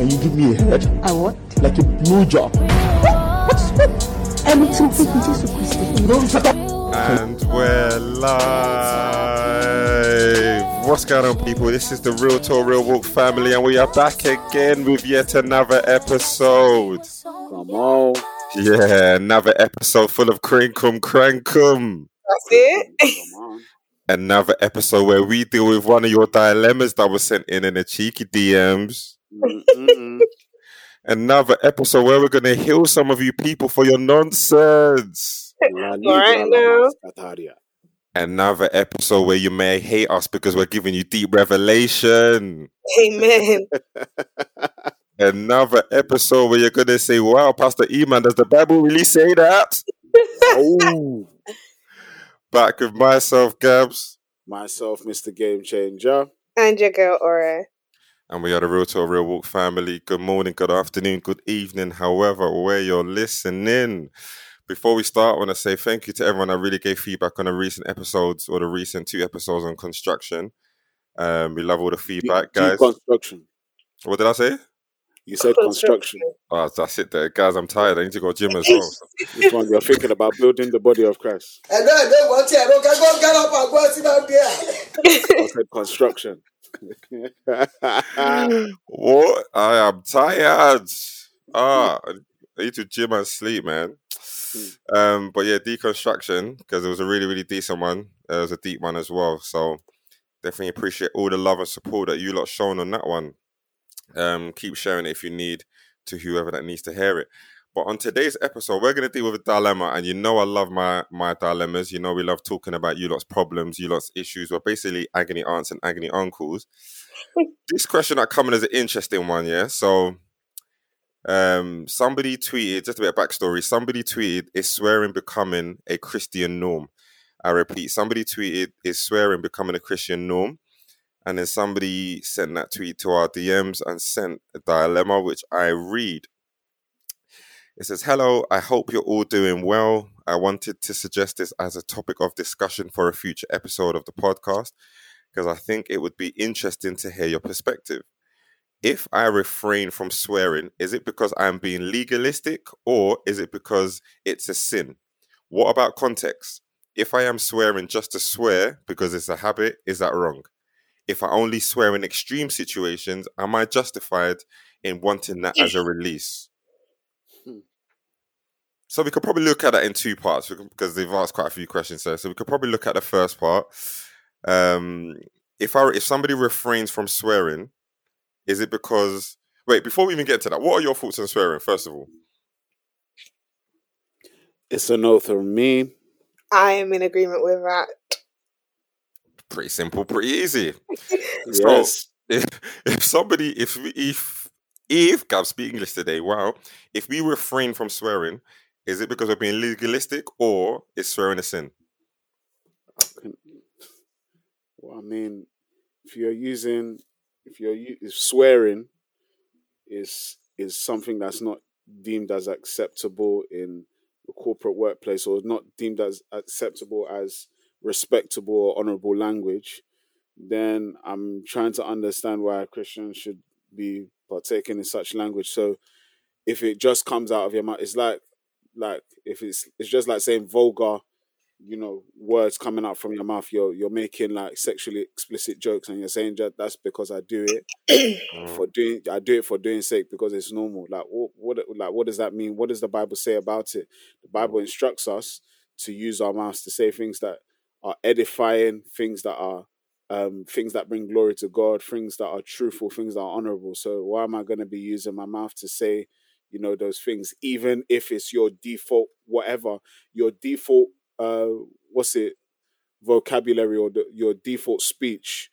Can you give me a head? I what? Like a blue job. What's what? Ẹni tí mo fi kún Jésù Kristi. Shut up. And we're live. What's going on, people? This is the Real Talk Real Walk family, and we are back again with yet another episode. Come on. Yeah, another episode full of crankum crankum. That's it. Come on. Another episode where we deal with one of your dilemmas that was sent in in the cheeky DMs. Another episode where we're going to heal some of you people for your nonsense. La All right, liga now. Another episode where you may hate us because we're giving you deep revelation. Amen. Another episode where you're going to say, Wow, Pastor Eman, does the Bible really say that? Oh, Back with myself, Gabs. myself, Mr. Game Changer. and your girl Aura. And we are the Real Talk Real Walk family. Good morning, good afternoon, good evening, however, where you're listening. Before we start, I want to say thank you to everyone that really gave feedback on the recent episodes or the recent two episodes on construction. Um, we love all the feedback, guys. Deconstruction. What did I say? You said construction. Oh, that's it there. Guys, I'm tired. I need to go to gym as well. This one you're thinking about building the body of Christ. And then they want you, don't go get up and go and sit down there. I said construction. What? I am tired. Ah, I need to gym and sleep, man. Um, but yeah, deconstruction because it was a really, really decent one. Uh, it was a deep one as well. So definitely appreciate all the love and support that you lot shown on that one. Um, keep sharing it if you need to whoever that needs to hear it. But on today's episode, we're going to deal with a dilemma, and you know I love my my dilemmas. You know we love talking about you lot's problems, you lot's issues. We're basically agony aunts and agony uncles. this question that coming as an interesting one, yeah. So, um, somebody tweeted just a bit of backstory. Somebody tweeted, "Is swearing becoming a Christian norm?" I repeat, somebody tweeted, "Is swearing becoming a Christian norm?" And then somebody sent that tweet to our DMs and sent a dilemma, which I read. It says, Hello, I hope you're all doing well. I wanted to suggest this as a topic of discussion for a future episode of the podcast because I think it would be interesting to hear your perspective. If I refrain from swearing, is it because I'm being legalistic or is it because it's a sin? What about context? If I am swearing just to swear because it's a habit, is that wrong? If I only swear in extreme situations, am I justified in wanting that as a release? So we could probably look at that in two parts because they've asked quite a few questions there. So we could probably look at the first part. Um, if I if somebody refrains from swearing, is it because wait before we even get to that? What are your thoughts on swearing? First of all, It's a no from me. I am in agreement with that. pretty simple, pretty easy. Yes. if if somebody if if if God speak English today, wow, if we refrain from swearing, is it because we're being legalistic or is swearing a sin? Well, I mean, if you're using, if you're if swearing is is something that's not deemed as acceptable in the corporate workplace or not deemed as acceptable as respectable or honorable language, then I'm trying to understand why Christians should be partaking in such language. So if it just comes out of your mouth, it's like like if it's it's just like saying vulgar you know words coming out from your mouth you're you're making like sexually explicit jokes and you're saying that that's because i do it for doing i do it for doing sake because it's normal. Like what, what like what does that mean? What does the bible say about it? The bible instructs us to use our mouths to say things that are edifying things that are um things that bring glory to god things that are truthful things that are honorable. So why am i going to be using my mouth to say you know those things even if it's your default whatever your default uh what's it vocabulary or the, your default speech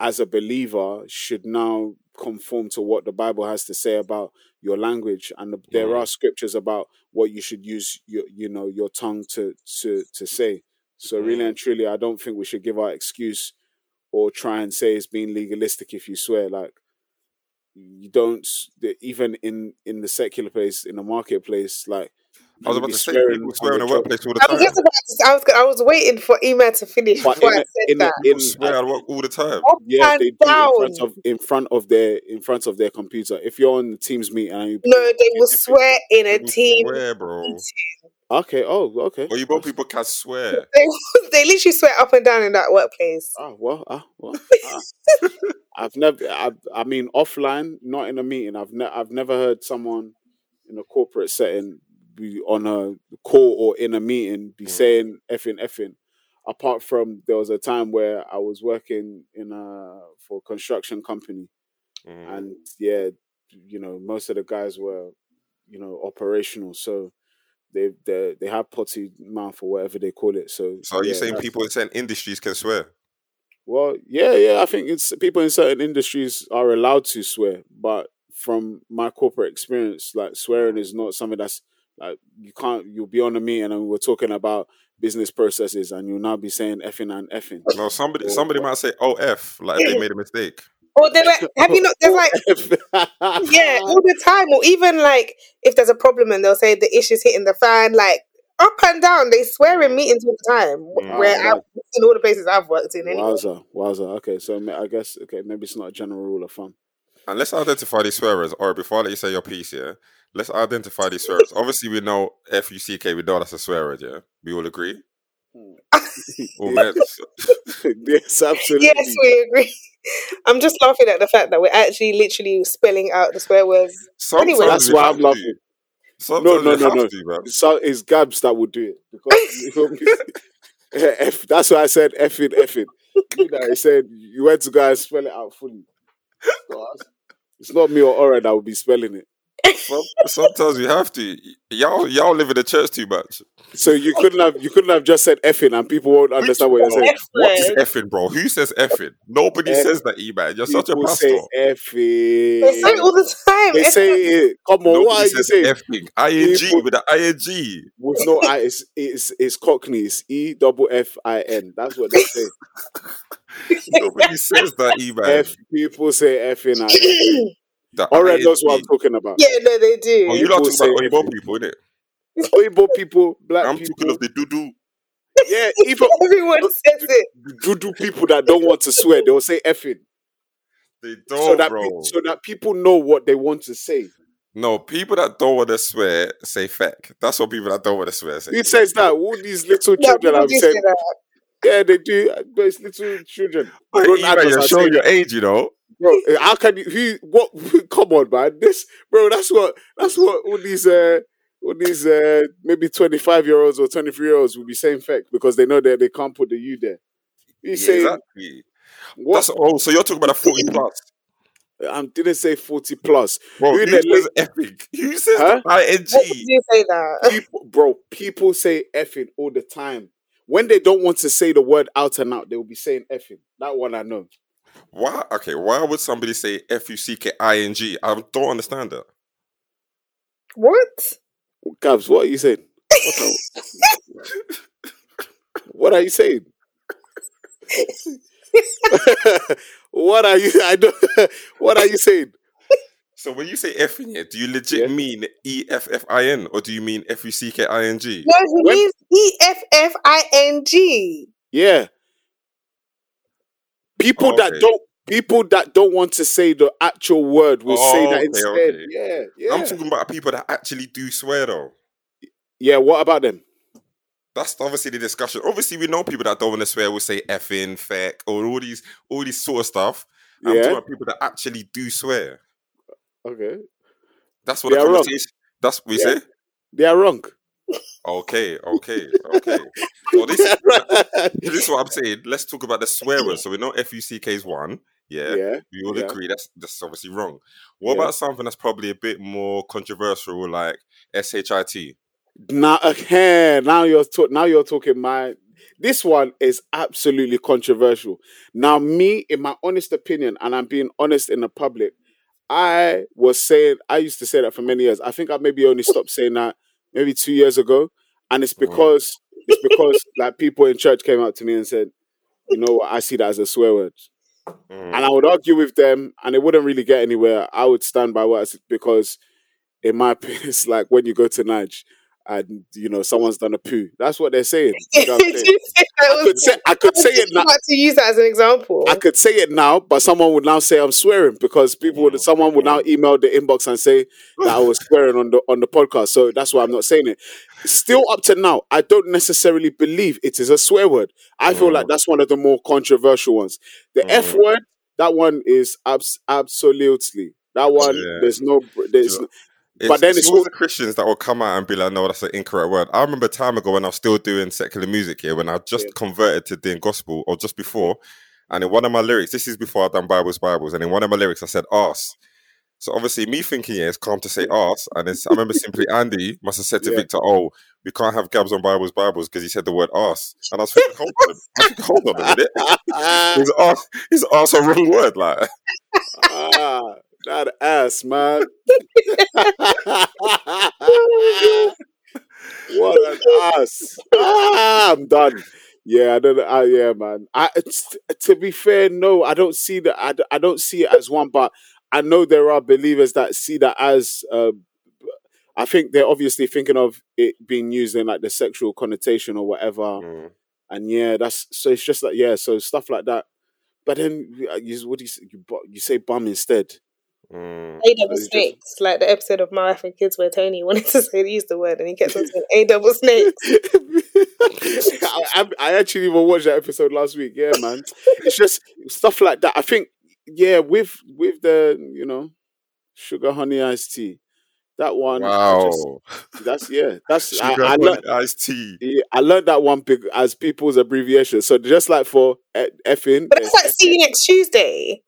as a believer should now conform to what the bible has to say about your language. And the, there are scriptures about what you should use your you know your tongue to to to say. So really and truly i don't think we should give our excuse or try and say it's being legalistic if you swear. Like you don't even in in the secular place in the marketplace like I was about be to say swearing people swear in the the workplace all the I was just about to, I was I was waiting for Ema to finish But before in I a, said in a, that. in People swear at work all the time. Up yeah, they do it in front of in front of their in front of their computer. If you're on the Teams meeting and you No, they will if it- swear in a People team. swear, bro. meeting. Okay, oh okay. Or you both people can swear. They, they literally swear up and down in that workplace. Ah, well, ah, well. ah. I've never. I, I mean, offline, not in a meeting. I've ne- I've never heard someone in a corporate setting be on a call or in a meeting be Mm. saying effing effing. Apart from there was a time where I was working in a for a construction company, Mm. and yeah, you know, most of the guys were, you know, operational, so. They they they have potty mouth or whatever they call it. So So are you saying people in certain industries can swear? well, yeah, yeah. I think it's people in certain industries are allowed to swear, but from my corporate experience, like swearing is not something that's like you can't. You'll be on a meeting and we're talking about business processes, and you'll now be saying effing and effing. No, somebody Or- somebody might say oh, OF, like if they made a mistake. Or they're like, have you not? There's like, yeah, all the time. Or even like, if there's a problem and they'll say the issue's hitting the fan, like up and down, they swear in meetings all the time. Mm. Where I've, in all the places I've worked in, anyway. Wowza, wowza. Okay, so I guess okay, maybe it's not a general rule of thumb. And let's identify these swearers. Or before I let you say your piece, yeah, let's identify these swearers. Obviously, we know F U C K. We know that's a swear word. Yeah, we all agree. Yes, absolutely. Yes, we agree. I'm just laughing at the fact that we're actually literally spelling out the swear words. Sometimes Anyway. That's why I'm laughing. Sometimes No, no, no, no. to. So it's Gabs that would do it because you? F, that's why I said F it, F it. You know, I said you went to go and spell it out fully. It's not me or Aura that would be spelling it. Some, sometimes you have to. Y'all, y'all live in the church too much. So you couldn't have you couldn't have just said effing and people won't understand what you're saying. What is F effing, bro? Who says effing? Nobody F- says that, E man. You're such a pastor. say effing. They say it all the time. They say it. Come on, Nobody what are you says saying? effing. ing People- with the ing. With no I, it's it's, it's Cockney. It's E double F I N. That's what they say. Nobody says that, E man. F people say effing. I The Aura knows what I'm talking about. yeah, no, they do. Oh, you lot People talking about say Oyibo effing. people, innit? Oyibo people, black people. I'm people. talking of the doo-doo. Yeah, even Everyone says it. voodoo people that don't want to swear, they'll say effing. They so don't, that bro. pe- so that people know what they want to say. no, people that don't want to swear say feck. That's what people that don't want to swear say. Who says that? All these little children people I'm saying, yeah, they do. But it's little children. But Grown Eva, adults you're showing your age, you know. Bro, eh, how can you? Who? What? Come on, man. This, bro. That's what. That's what all these. uh all these uh, maybe 25 year olds or 23 year olds will be saying feck because they know that they can't put the U there. You Yeah, saying exactly. what? That's oh, so you're talking about a 40 plus. I didn't say 40 plus. Bro, Who who the says epic? Who says Huh? Did ing? you say that? people, bro, people say effing all the time. When they don't want to say the word out and out, they will be saying effing. That one I know. Why? Okay, why would somebody say F U C K I N G? I don't understand that. What? Gabs, what are you saying? What are, you saying? what are you? I don't. What are you saying? So when you say effing, yeah, do you legit Yeah. mean E F F I N or do you mean F U C K I N G? No, he When- means E F F I N G. Yeah. People that Okay. don't. People that don't want to say the actual word will say Oh, that okay, instead. okay. Yeah, yeah. I'm talking about people that actually do swear though. yeah. What about them? That's obviously the discussion. Obviously, we know people that don't want to swear will say effing, feck, or all these, all these sort of stuff. I'm Yeah. talking about people that actually do swear. Okay. That's what They the are wrong. conversation. That's what we Yeah. say. They are wrong. Okay, okay, okay. This, this is what I'm saying. Let's talk about the swearers. So we know F U C K is one. Yeah, yeah. we all yeah. agree that's that's obviously wrong. What Yeah. about something that's probably a bit more controversial, like S H I T? Now, okay, now you're now you're talking my. This one is absolutely controversial. Now, me, in my honest opinion, and I'm being honest in the public, I was saying I used to say that for many years. I think I maybe only stopped saying that maybe two years ago, and it's because it's because like people in church came up to me and said, "You know what? I see that as a swear word." Mm. and I would argue with them, and it wouldn't really get anywhere. I would stand by what I said because, in my opinion, it's like when you go to Nige and you know someone's done a poo. That's what they're saying. You know what I'm say I could say I could say it now. to use that as an example. I could say it now, but someone would now say I'm swearing because people would someone would now email the inbox and say that I was swearing on the on the podcast. So that's why I'm not saying it. Still up to now, I don't necessarily believe it is a swear word. I feel like that's one of the more controversial ones. The F word, that one is abs- absolutely that one. Yeah. There's no there's no- It's, But then it's it's all the Christians that will come out and be like, "No, that's an incorrect word." I remember a time ago when I was still doing secular music here, when I just Yeah. converted to doing gospel, or just before, and in one of my lyrics, this is before I've done Bibles, Bibles, and in one of my lyrics, I said "arse." So obviously, me thinking, yeah, it's calm to say "arse," and it's, I remember simply Andy must have said to Yeah. Victor, "Oh, we can't have Gabs on Bibles, Bibles because he said the word "arse," and I was thinking, "Hold on, was hold on a minute, is "arse" is "arse" a wrong word?" Like, ah. That ass, man. what an ass. Ah, I'm done. Yeah, I don't know. Uh, yeah, man. I it's, to be fair, no, I don't see that. I, I don't see it as one, but I know there are believers that see that as. Uh, I think they're obviously thinking of it being used in like the sexual connotation or whatever. mm, And yeah, that's so. It's just like yeah, so stuff like that. But then uh, you, what do you say? You, you say bum instead. Mm. A double it's just- snakes, like the episode of My Wife and Kids where Tony wanted to say use the word and he kept on saying A double snakes. I, I, I actually even watched that episode last week. Yeah, man. It's just stuff like that. I think, yeah, with with the you know, sugar honey iced tea, that one. Wow, just- that's yeah. That's I, sugar I honey learned. iced tea. Yeah, I learned that one big as people's abbreviation. So just like for effing, But that's like see you next Tuesday.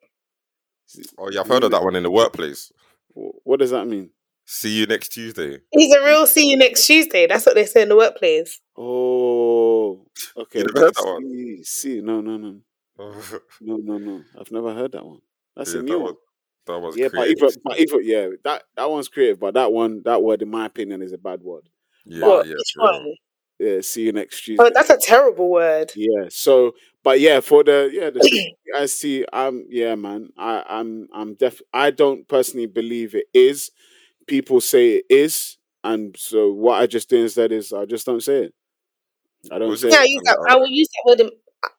Oh yeah, I've heard of that one in the workplace. what does that mean? See you next Tuesday. He's a real see you next Tuesday. That's what they say in the workplace. Oh, okay. You never heard that one? See, see, no, no, no, no, no, no. I've never heard that one. That's Yeah, a that new was one. that was Yeah, but creative. even, but even, yeah, that that one's creative. But that one, that word, in my opinion, is a bad word. yeah, what? yeah, Which one? Yeah, see you next Tuesday. Oh, that's a terrible word. yeah. So, but yeah, for the yeah the I see. I'm yeah, man. I I'm I'm def. I don't personally believe it is. People say it is, and so what I just do instead is I just don't say it. I don't say Yeah, I it. use that. I will use that word. In,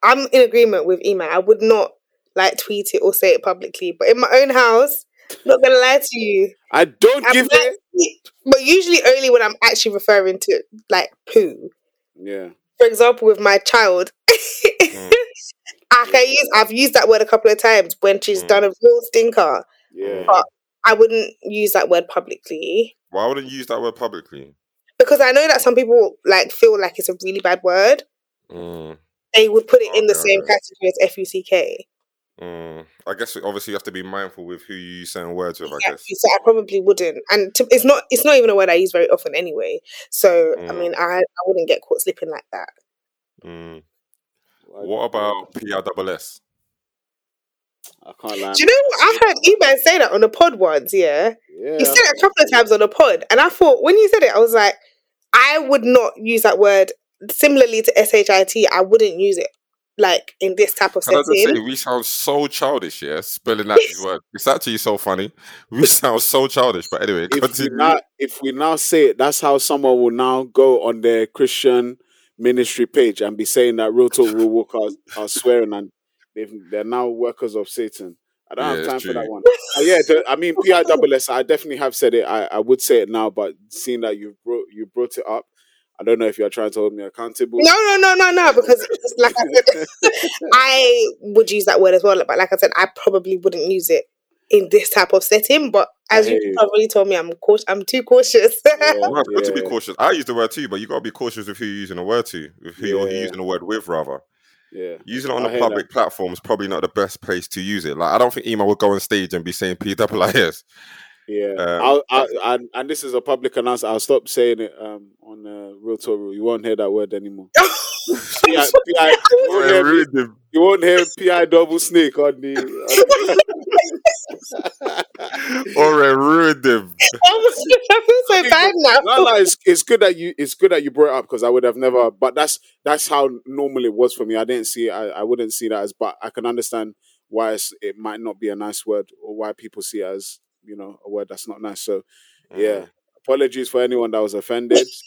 I'm in agreement with Ema. I would not like tweet it or say it publicly, but in my own house, not gonna lie to you. I don't I'm give not- it. but usually only when I'm actually referring to like poo. Yeah. For example, with my child, I can use. I've used that word a couple of times when she's Mm. done a real stinker. Yeah. But I wouldn't use that word publicly Why wouldn't you use that word publicly? because I know that some people like feel like it's a really bad word. Mm, They would put it in the Okay, same category as F U C K. mm. I guess obviously you have to be mindful with who you use certain words with. I guess. So I probably wouldn't, and to, it's not. It's not even a word I use very often anyway. So I Mm. mean, I I wouldn't get caught slipping like that. Mm. What about PRSS? I can't lie. Do you know what? I've heard Eman say that on the pod once. Yeah, Yeah. he said it a couple of times on the pod, and I thought when he said it, I was like, I would not use that word. Similarly to SHIT, I wouldn't use it like in this type of Can I just say setting. we sound so childish, yeah, spelling out these words. It's actually so funny. We sound so childish, but anyway, if we now if we now say it, that's how someone will now go on their Christian ministry page and be saying that real talk will walk are, are swearing and they've, they're now workers of Satan. I don't Yeah, have time for that one. Uh, yeah, the, I mean PISS. I definitely have said it. I, I would say it now, but seeing that you brought you brought it up, I don't know if you're trying to hold me accountable. No, no, no, no, no. Because like I said, I would use that word as well. But like I said, I probably wouldn't use it in this type of setting. But as I hear you you. already told me, I'm cautious. I'm too cautious. Yeah, No, it's good to be cautious. I use the word too, but you got to be cautious with who you're using the word to, with who you're using the word with, rather. yeah. Using it on I a hear public platform is probably not the best place to use it. Like, I don't think email would go on stage and be saying PWIS. Yeah, Um, I'll, I, and, and this is a public announcement. I'll stop saying it um, on uh, Real Talk Rule. You won't hear that word anymore. PI, PI, you, won't hear, you won't hear PI double snake on the. Or rude them. Oh my God, I feel so bad now. no, no, it's, it's good that you it's good that you brought it up because I would have never. But that's that's how normal it was for me. I didn't see I, I wouldn't see that as. But I can understand why it's, it might not be a nice word or why people see it as you know a word that's not nice. So yeah, apologies for anyone that was offended.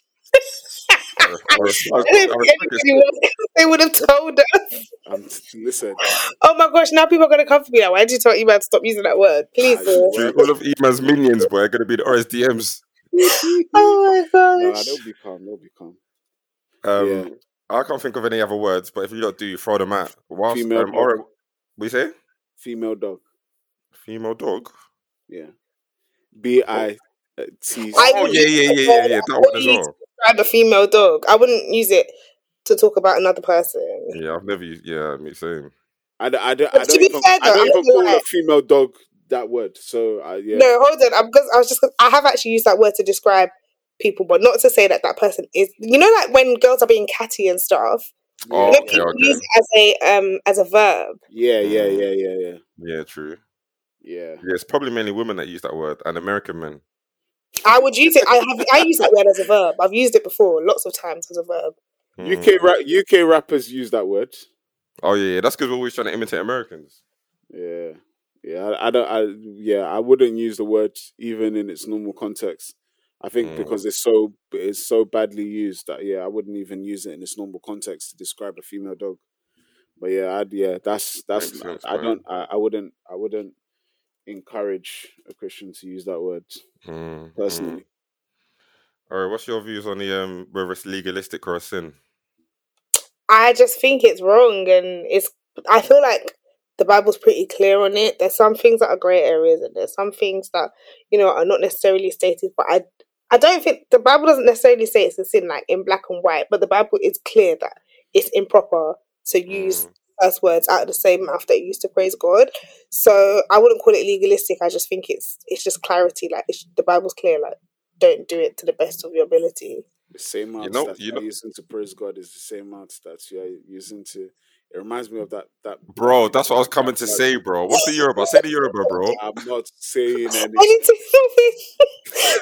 I respect- I respect- I don't I think respect his anybody was. They would have told us. Um, listen, Oh my gosh! Now people are gonna come for me. Now. Why did you tell Iman to stop using that word? Please. Ah, all of Eman's minions, boy, are going to be the RSDMs. Oh my nah, gosh! they'll be calm. They'll be calm. Um, Yeah. I can't think of any other words, but if you don't do, you throw them out. Whilst, Female um, dog. or, we say Female dog. female dog. Yeah. B I T. I Oh yeah, yeah, yeah, yeah, yeah. That one as well. describe a female dog. I wouldn't use it to talk about another person. Yeah, I've never used. Yeah, me same. I, don't- I don't, I to don't be even, fair I though, don't I'm even not call lie. a female dog that word. So I yeah. No, hold on. I'm because I was just I have actually used that word to describe people, but not to say that that person is. You know, like when girls are being catty and stuff. Oh, you know, okay, people okay. use it as a um as a verb. Yeah, yeah, Mm. yeah, yeah, yeah. Yeah, true. Yeah. Yeah, it's probably mainly women that use that word and American men. I would use it. I have I use that word as a verb. I've used it before, lots of times as a verb. Mm. UK ra- UK rappers use that word. Oh yeah, yeah. that's because we're always trying to imitate Americans. Yeah. Yeah, I, I don't I yeah, I wouldn't use the word even in its normal context. I think Mm. because it's so it's so badly used that yeah, I wouldn't even use it in its normal context to describe a female dog. But yeah, I'd yeah, that's that's sense, I man. don't I, I wouldn't I wouldn't encourage a Christian to use that word Mm, mm. personally. All right, what's your views on the um whether it's legalistic or a sin? I just think it's wrong, and it's. I feel like the Bible's pretty clear on it. There's some things that are grey areas, and there's some things that you know are not necessarily stated. But I, I don't think the Bible doesn't necessarily say it's a sin like in black and white. But the Bible is clear that it's improper to use Mm. Curse words out of the same mouth that you used to praise God. So I wouldn't call it legalistic. I just think it's it's just clarity. Like it's, the Bible's clear. Like don't do it to the best of your ability. The same mouth know- that you you're know- using to praise God is the same mouth that you're using to. It reminds me of that that. Bro, that's what I was coming to say, bro. What's the Yoruba? Say the Yoruba, bro. I'm not saying I anything. need to.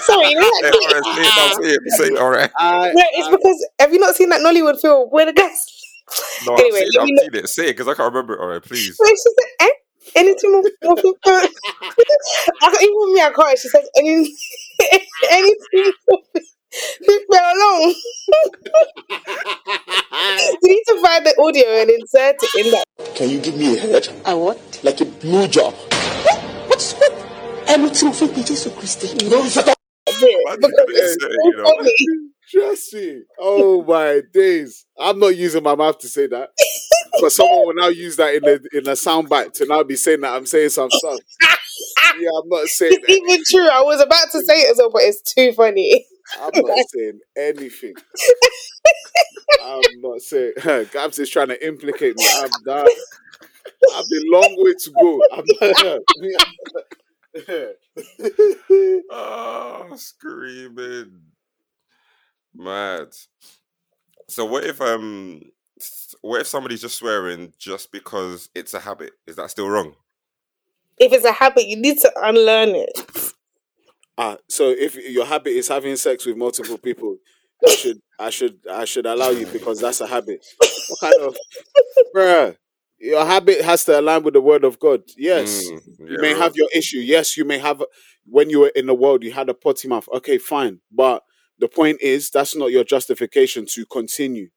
Sorry, you know, all right, say it say it, say it, all right. I, No, it's because have you not seen that Nollywood film where the guys? No, Anyway, I've, seen, let I've me seen it. Say it, because I can't remember it. All right, please. Where she said, eh? Anything more? more I can't, even me, I can't. She says, any, anything more for- Leave me alone. you need to find the audio and insert it in that. Can you give me a head? A what? Like a blue job? What's what? Ẹnu tí mo fi pe Jésù Kristi. No, shut up. Why did because you it's say, so you know? Funny. Trust me. Oh my days! I'm not using my mouth to say that, but someone will now use that in a in a soundbite to now be saying that I'm saying some stuff. Yeah, I'm not saying. It's even true. I was about to say it as well, but it's too funny. I'm not saying anything. I'm not saying. Gabs is trying to implicate me. I'm not. I've a long way to go. I'm Oh, screaming. Mad. So what if um what if somebody's just swearing just because it's a habit? Is that still wrong? If it's a habit, you need to unlearn it. Ah, so if your habit is having sex with multiple people, I should I should I should allow you because that's a habit. What kind of bruh? Your habit has to align with the word of God. Yes. Mm, You may right. have your issue. Yes, you may have when you were in the world you had a potty mouth. Okay, fine. But the point is that's not your justification to continue.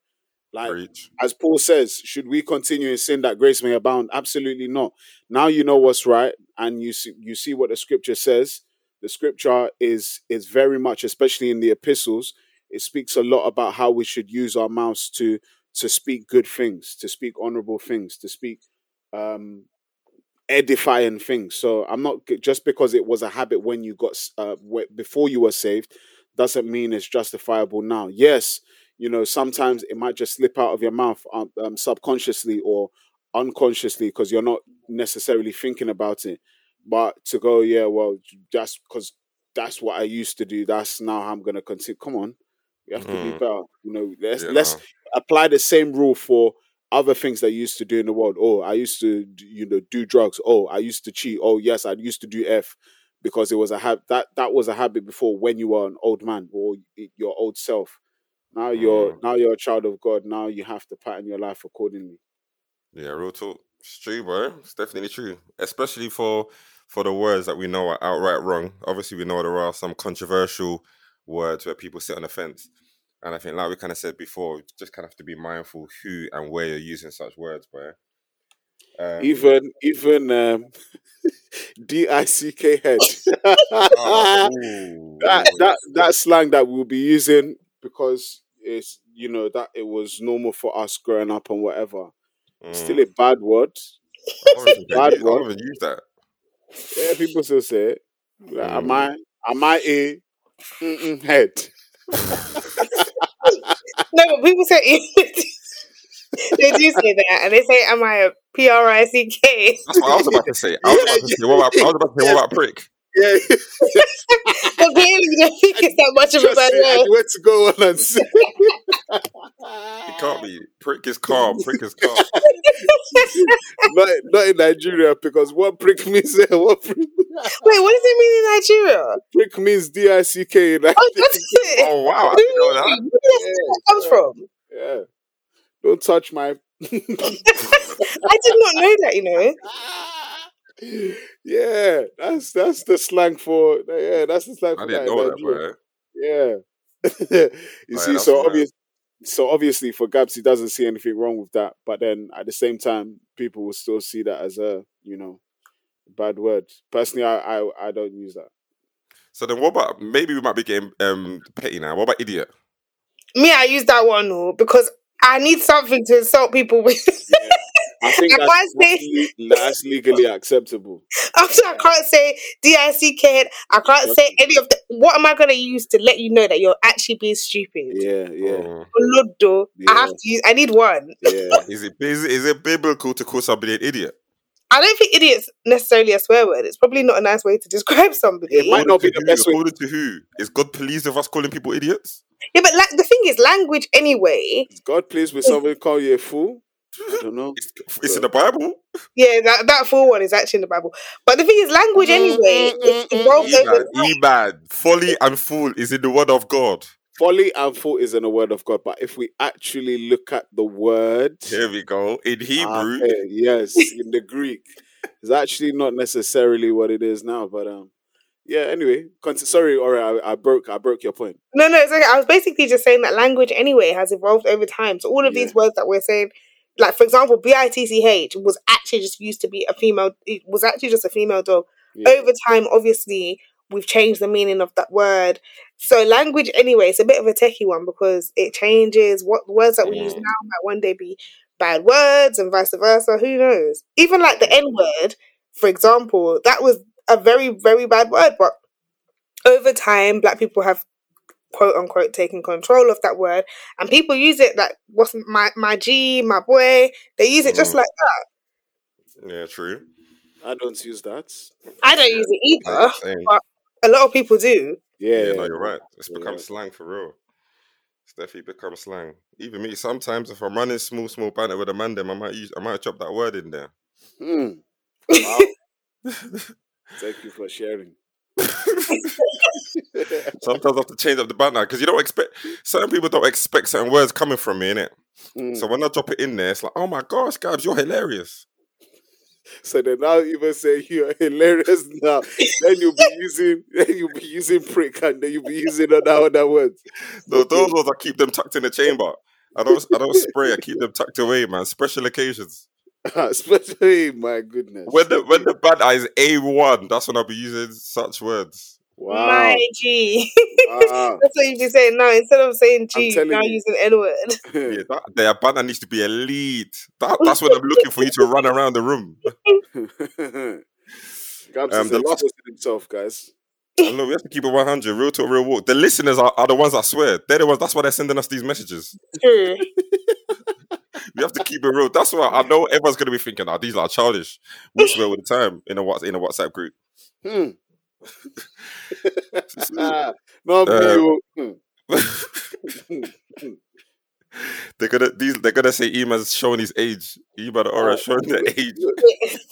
Like Preach. as Paul says, should we continue in sin that grace may abound? Absolutely not. Now you know what's right, and you see you see what the scripture says. The scripture is is very much, especially in the epistles, it speaks a lot about how we should use our mouths to to speak good things, to speak honorable things, to speak um edifying things. So I'm not just because it was a habit when you got uh, before you were saved doesn't mean it's justifiable now. Yes, you know sometimes it might just slip out of your mouth um, um, subconsciously or unconsciously because you're not necessarily thinking about it. But to go, yeah, well, that's because that's what I used to do. That's now how I'm gonna continue. Come on, you have to be Mm. better. You know, let's Yeah, let's apply the same rule for other things that you used to do in the world. Oh, I used to, you know, do drugs. Oh, I used to cheat. Oh, yes, I used to do F because it was a habit. That that was a habit before when you were an old man or your old self. Now you're Mm. now you're a child of God. Now you have to pattern your life accordingly. Yeah, real talk. It's true, bro. It's definitely true. Especially for for the words that we know are outright wrong. Obviously, we know there are some controversial words where people sit on the fence. And I think, like we kind of said before, you just kind of have to be mindful who and where you're using such words, boy. Um, Even even um, D I C K head. oh, that that that slang that we'll be using because it's you know that it was normal for us growing up and whatever. Mm. Still a bad word. I don't even bad use- I one. don't even use that. Yeah, people still say it. Like, am Mm. I am I a mm-mm head? No, but people say they do say that, and they say, "Am I a P R I C K?" That's what I was about to say. I was about to say, what about, I was about to say, what about prick? Yeah, But clearly, you don't think it's that much of a just bad say, word. went to go on and say. It can't be. Prick is calm. Prick is calm. not, not in Nigeria because what prick means uh, what prick, Wait, what does it mean in Nigeria? prick means D I C K. Oh, that's it. Oh wow, I didn't know that. Where does that comes from? Yeah. Don't touch my. I did not know that. You know. yeah, that's that's the slang for yeah, that's the slang for I didn't that in know that, Nigeria. Yeah. you Right, see, that's so mad. obvious so obviously for Gabs he doesn't see anything wrong with that, but then at the same time people will still see that as a, you know, bad word. Personally I I, I don't use that. So then, what about maybe we might be getting um, petty now? What about idiot? Me, I use that one oh, because I need something to insult people with. I think I that's, can't say- le- that's legally acceptable. After I can't say D I C K, I can't say any of the. What am I going to use to let you know that you're actually being stupid? Yeah, yeah, mm. Oh. Olodo. I have to use. I need one. yeah. Is it is it, is it biblical to call somebody an idiot? I don't think idiot's necessarily a swear word. It's probably not a nice way to describe somebody. It might not be the According to best who? way. According to who? Is God pleased with us calling people idiots? Yeah, but like the thing is, language anyway. Is God pleased with somebody call you a fool? I don't know. It's, it's in the Bible. Yeah, that that full one is actually in the Bible. But the thing is, language anyway. It evolves over Iman, Iman, folly and fool is in the word of God. Folly and fool is in the word of God, but if we actually look at the word, Here we go. In Hebrew, eh, yes, in the Greek, it's actually not necessarily what it is now. But um, yeah. Anyway, con- sorry, all right, I, I broke, I broke your point. No, no, it's okay. I was basically just saying that language anyway has evolved over time. So all of Yeah. these words that we're saying, like for example, B I T C H was actually just used to be a female. It was actually just a female dog. Yeah. Over time, obviously, we've changed the meaning of that word. So language anyway, it's a bit of a techie one because it changes. What words that we use now might one day be bad words and vice versa. Who knows? Even like the N word, for example, that was a very very bad word, but over time, black people have quote unquote taken control of that word and people use it like what's my my G, my boy, they use it just Mm. like that. yeah, true. I don't use that. I don't use it either. Same. but a lot of people do. Yeah, Yeah, no, you're right. It's Yeah. become slang for real. It's definitely become slang. Even me, sometimes if I'm running small, small banter with a man, then I might use, I might drop that word in there. Hmm. Wow. Thank you for sharing. Sometimes I have to change up the banter because you don't expect certain people don't expect certain words coming from me, innit? Mm. So when I drop it in there, it's like, oh my gosh, Gabs, you're hilarious. So then now even say you're hilarious now. then you'll be using then you'll be using prick and then you'll be using other other words. So those ones I keep them tucked in the chamber. I don't I don't spray, I keep them tucked away, man. Special occasions. Especially my goodness. When the when the bad eye is A1, that's when I'll be using such words. wow. My G. Wow. That's what you'd be saying now. Instead of saying G, telling now you. using N word. Yeah, that, their banner needs to be elite. That, that's when I'm looking for you to run around the room. Gabs Um, is the last- exposing himself, guys. I know we have to keep it 100. Real talk, real walk. The listeners are, are the ones that swear. They're the ones. That's why they're sending us these messages. True. We have to keep it real. That's why I know everyone's gonna be thinking, "Oh, these are childish." We swear all the time in a in a WhatsApp group. Hmm. no, Uh, you. Hmm. They're gonna these. They're gonna say Iman's showing his age. Iman Aura showing the age.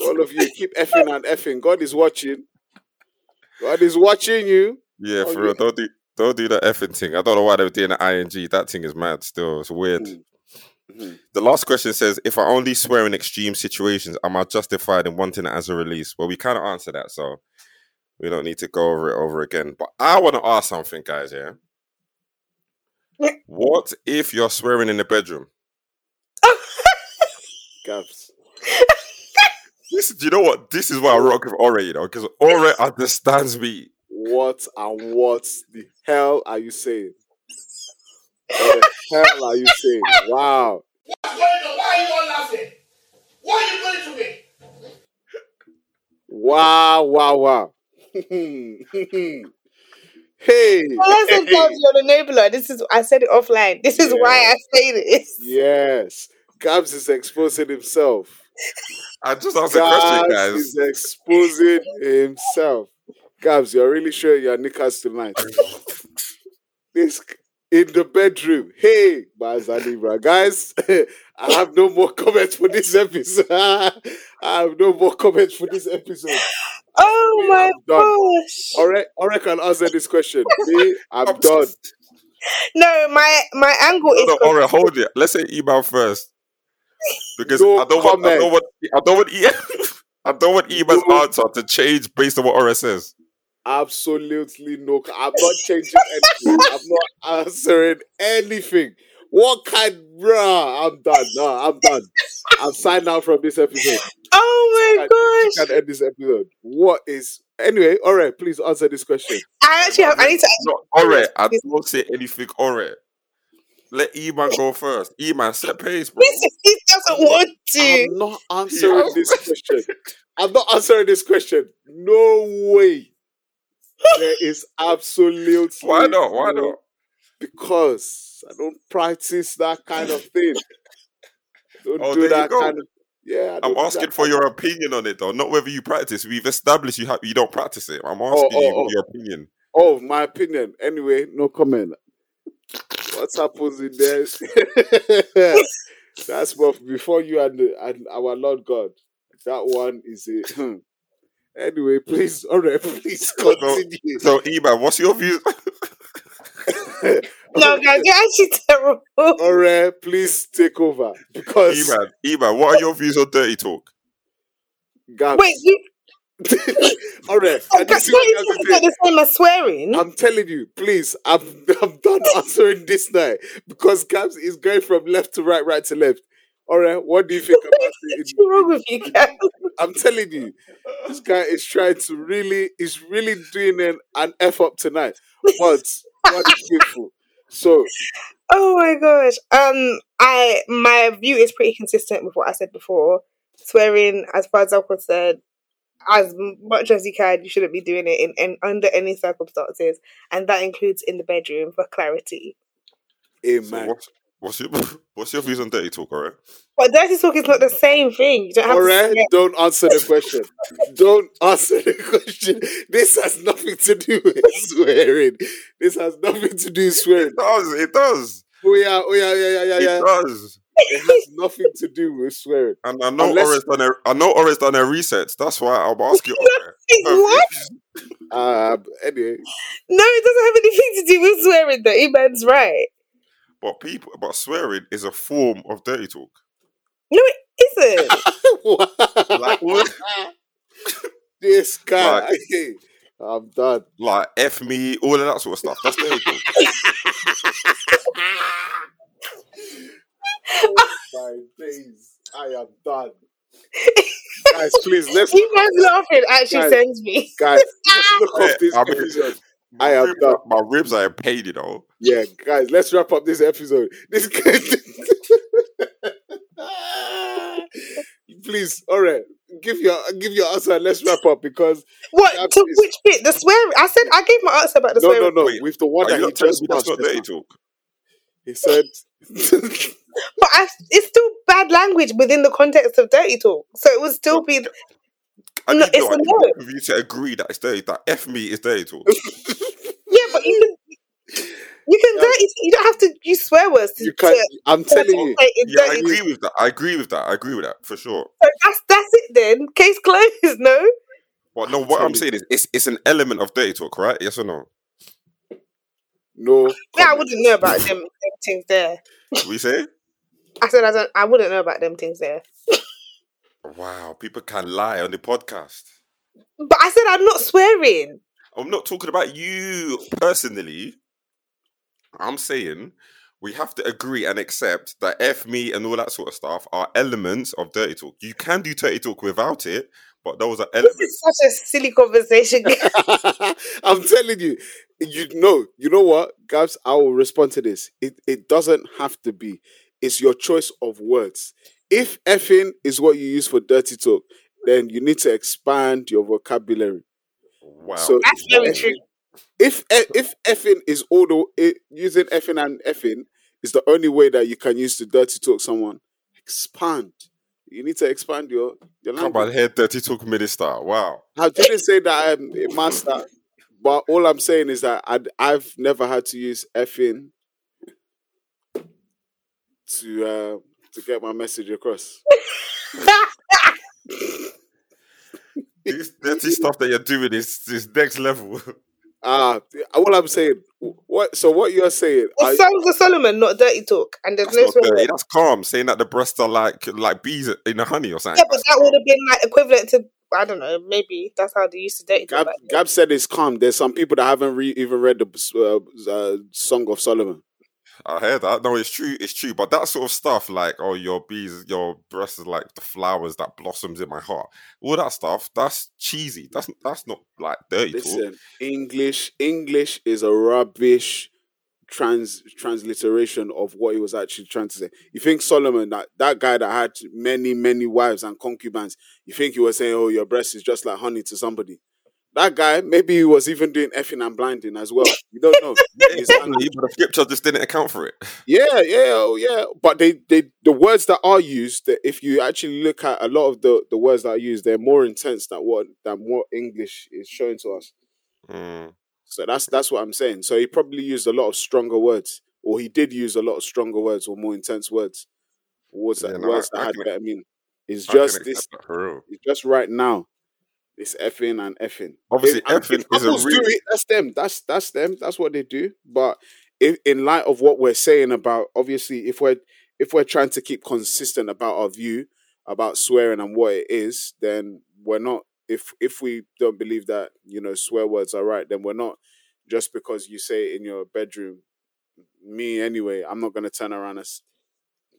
All of you keep effing and effing. God is watching. God is watching you. Yeah, Oh, for real. yeah. Don't do don't do that effing thing. I don't know why they were doing the ing. That thing is mad. Still, it's weird. Mm. Mhm. The last question says, "If I only swear in extreme situations, am I justified in wanting it as a release?" Well, we kind of answered that, so we don't need to go over it over again. But I want to ask something, guys. Yeah, What if you're swearing in the bedroom? Gabs. This, do you know what? This is why I rock with Ore, you know, because Ore understands me. What and what the hell are you saying? What the hell are you saying? Wow. What's going on? Why are you all laughing? Why are you going to me? Wow, wow, wow. hey. Well, I said Gabs, you're an enabler. This is I said it offline. This is why I say this. Yes. Gabs is exposing himself. I just asked a question, Gabs guys. is exposing himself. Gabs, you're really sure you're knickers tonight? this in the bedroom. Hey, Bazali, bro. Guys, I have no more comments for this episode. I have no more comments for this episode. Oh my I'm done. gosh. All right, all right, can answer this question. Me, I'm done. No, my my angle is No, Ore, hold it. Let's say email first. Because No I don't want I comment. don't want I don't want E- I don't want Ima's No. answer to change based on what Ore says. Absolutely no. I'm not changing anything. I'm not answering anything. What kind, bruh? I'm done. No, I'm done. I'm signed out from this episode. Oh my I gosh. can end this episode. What is anyway? All right, please answer this question. I actually have I need to No, Ore, I don't say anything, All right. Let Iman go first. Iman, set pace, bro. he doesn't want to. I'm not answering this question. I'm not answering this question. No way. There is absolutely Why not? Why no- not? Because I don't practice that kind of thing. Don't Oh, do that kind of. Yeah, I'm asking for your opinion on it, though, not whether you practice. We've established you have you don't practice it. I'm oh, asking oh, you oh. your opinion. Oh, my opinion. Anyway, no comment. What happens in there? That's what before you and, the, and our Lord God. That one is a. anyway, please, all right, please continue. So, Iman, what's your view? No, guys, you're actually terrible. all right, please take over because Iman, Iman, what are your views on dirty talk? Gabs. Wait, you, all right, oh, and you not what Gabs is even the same as swearing. I'm telling you, please, I'm I'm done answering this now because Gabs is going from left to right, right to left. All right, what do you think about What's wrong with you guys? I'm telling you, this guy is trying to really, is really doing an, an F up tonight. But God is faithful. So, Oh my gosh. Um, I my view is pretty consistent with what I said before. Swearing, as far as I'm concerned, as much as you can, you shouldn't be doing it in, in under any circumstances, and that includes in the bedroom for clarity. So amen. What's, what's your what's your views on dirty talk, alright? But dirty talk is not the same thing. You don't have All to don't answer the question. Don't answer the question. This has nothing to do with swearing. This has nothing to do with swearing. It does, it does. Oh yeah, oh yeah, yeah, yeah, yeah, yeah. It does. It has nothing to do with swearing. And I know Unless- Ore's done a, I know Ore's done her research. That's why I'll ask you. What? Uh, anyway, No, it doesn't have anything to do with swearing. Though Iman's right. But people, but swearing is a form of dirty talk. No, it isn't. Like what? this guy. Like- I'm done. Like f me, all of that sort of stuff. That's dirty talk. Oh my days. I am done. guys, please let's Iman's laughing actually Guys. sends me. guys let's look Yeah, off this I mean- episode. My I am ribs, done. my ribs are in pain, you know. Yeah, guys, let's wrap up this episode. This. Please, all right. Give your give your answer. and Let's wrap up because What? To is- which bit? The swearing? I said I gave my answer about the swearing. no, no, no. With the one Are that he not just me that's passed, not dirty talk? he said. But I, it's still bad language within the context of dirty talk. So it would still be. I No, need, it's no, I a need no. you to agree that it's dirty. That f me is dirty talk. Yeah, but you can. You can dirty. You don't have to use swear words to. you can't. to I'm telling you. Yeah, I agree with that. I agree with that. I agree with that for sure. So that's that's it then. Case closed. No. But no, what I'm saying is, it's it's an element of dirty talk, right? Yes or no? No. Yeah, I wouldn't know about them, them things there. We say, I said I don't. I wouldn't know about them things there. wow, people can lie on the podcast. But I said I'm not swearing. I'm not talking about you personally. I'm saying we have to agree and accept that F me and all that sort of stuff are elements of dirty talk. You can do dirty talk without it, but those are This elements. is such a silly conversation. I'm telling you, you know, you know what, Gabs. I will respond to this. It it doesn't have to be. It's your choice of words. If effing is what you use for dirty talk, then you need to expand your vocabulary. Wow. So That's very if- true. If if effing is all the it, using effing and effing is the only way that you can use to dirty talk someone, expand. You need to expand your your language. Come language. on, head dirty talk minister. Wow. I didn't say that I'm a master, but all I'm saying is that I'd, I've never had to use effing to uh, to get my message across. This dirty stuff that you're doing is, is next level. Ah, what I'm saying. What? So what you're saying? It's I, Songs of Solomon, not dirty talk. And there's That's no not dirty. That's calm. Saying that the breasts are like like bees in the honey or something. Yeah, but that would have been like equivalent to I don't know. Maybe that's how they used to date. Gab, talk. back then. Gab said it's calm. There's some people that haven't re- even read the uh, uh, Song of Solomon. I heard that. No, it's true. It's true. But that sort of stuff, like, oh, your bees, your breast is like the flowers that blossoms in my heart. All that stuff, that's cheesy. That's that's not like dirty talk. Listen, English English is a rubbish trans transliteration of what he was actually trying to say. You think Solomon, that that guy that had many many wives and concubines, you think he was saying, "Oh, your breast is just like honey to somebody." That guy, maybe he was even doing effing and blinding as well. You don't know. Exactly, but the scripture just didn't account for it. yeah, yeah, oh, yeah. But they, they, the words that are used, that if you actually look at a lot of the, the words that are used, they're more intense than what than what English is showing to us. Mm. So that's that's what I'm saying. So he probably used a lot of stronger words, or he did use a lot of stronger words or more intense words, words that Yeah, no, words I- that I had better meaning. It's I just this. that. It's just right now. It's effing and effing. Obviously, and effing is a real. it, that's them. That's that's them. That's what they do. But if, in light of what we're saying about, obviously, if we're if we're trying to keep consistent about our view about swearing and what it is, then we're not. If if we don't believe that you know swear words are right, then we're not. Just because you say it in your bedroom, me anyway, I'm not going to turn around and,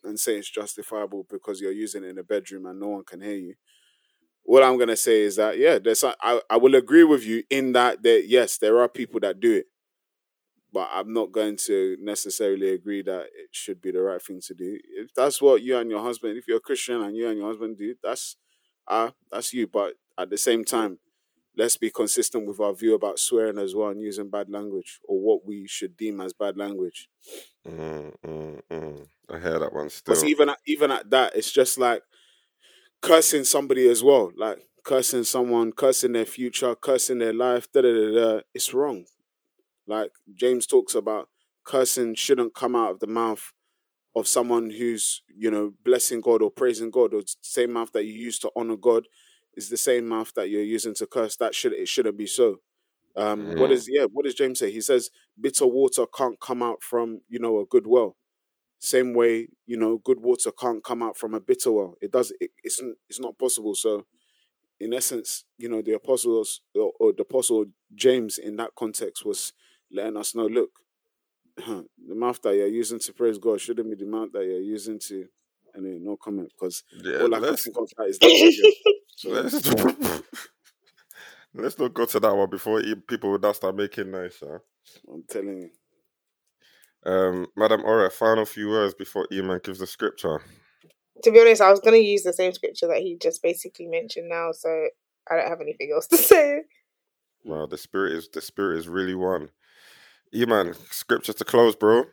and say it's justifiable because you're using it in a bedroom and no one can hear you what I'm gonna say is that yeah, there's I I will agree with you in that that yes, there are people that do it, but I'm not going to necessarily agree that it should be the right thing to do. If that's what you and your husband, if you're a Christian and you and your husband do, that's uh that's you. But at the same time, let's be consistent with our view about swearing as well and using bad language or what we should deem as bad language. Mm, mm, mm. I hear that one Because still. even at, even at that, it's just like cursing somebody as well, like cursing someone, cursing their future, cursing their life. Da da da da. It's wrong. Like James talks about, cursing shouldn't come out of the mouth of someone who's you know blessing God or praising God, or the same mouth that you use to honor God is the same mouth that you're using to curse. That should it shouldn't be so. Um, What Mm. is yeah? What does James say? He says bitter water can't come out from you know a good well same way you know good water can't come out from a bitter well it does it, it's it's not possible so in essence you know the apostles or, or the apostle james in that context was letting us know look the mouth that you're using to praise god shouldn't be the mouth that you're using to anyway no comment because Yeah, all i can think of that is that so let's, let's not go to that one before people would start making noise. Huh? i'm telling you Um, Madam Ora, final few words before Eman gives the scripture. To be honest, I was going to use the same scripture that he just basically mentioned now, so I don't have anything else to say. Wow, the spirit is the spirit is really one. Eman, scripture to close, bro.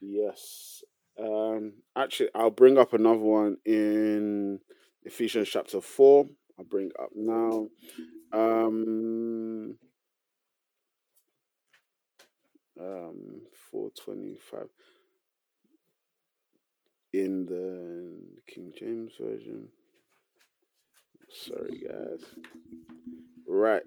Yes. Um actually I'll bring up another one in Ephesians chapter 4. I'll bring it up now. Um um 425 in the King James version. Sorry guys. Right.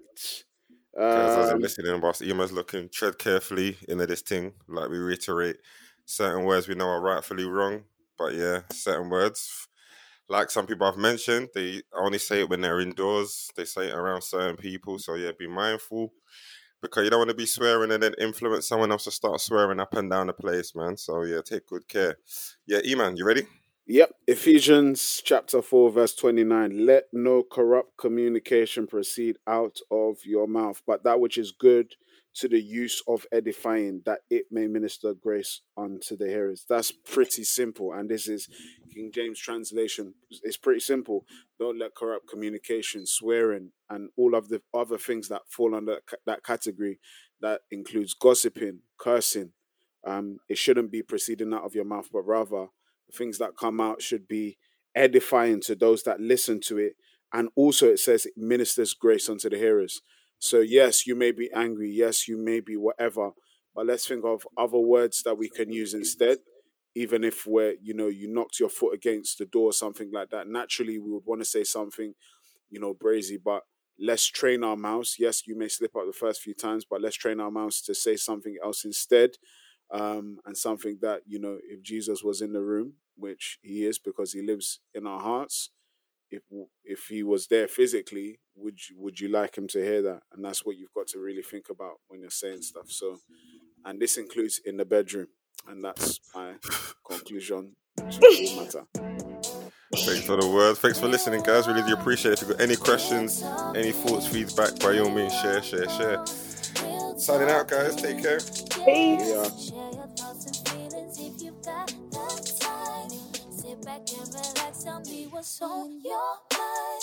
Guys, as I'm Um, listening, boss, Eman's looking. Tread carefully into this thing. Like we reiterate, certain words we know are rightfully wrong, but yeah, certain words, like some people have mentioned, they only say it when they're indoors. They say it around certain people. So yeah, be mindful. Because you don't want to be swearing and then influence someone else to start swearing up and down the place, man. So yeah, take good care. Yeah, E-man, you ready? Yep. Ephesians chapter 4, verse 29. Let no corrupt communication proceed out of your mouth, but that which is good to the use of edifying, that it may minister grace unto the hearers. That's pretty simple. And this is King James translation. It's pretty simple. Don't let corrupt communication, swearing, and all of the other things that fall under that category that includes gossiping, cursing. Um, it shouldn't be proceeding out of your mouth, but rather the things that come out should be edifying to those that listen to it. And also, it says it ministers grace unto the hearers. So, yes, you may be angry. Yes, you may be whatever. But let's think of other words that we can use instead. Even if we're, you know, you knocked your foot against the door, or something like that. Naturally, we would want to say something, you know, brazy, but let's train our mouths. Yes, you may slip up the first few times, but let's train our mouths to say something else instead. Um, and something that, you know, if Jesus was in the room, which he is because he lives in our hearts, if if he was there physically, would you, would you like him to hear that? And that's what you've got to really think about when you're saying stuff. So, and this includes in the bedroom, and that's my conclusion to the matter. Thanks for the words. Thanks for listening, guys. Really do appreciate it. If you've got any questions, any thoughts, feedback, by all means, share, share, share. Signing out, guys. Take care. Peace. Yeah. back and relax. Tell me what's on your mind.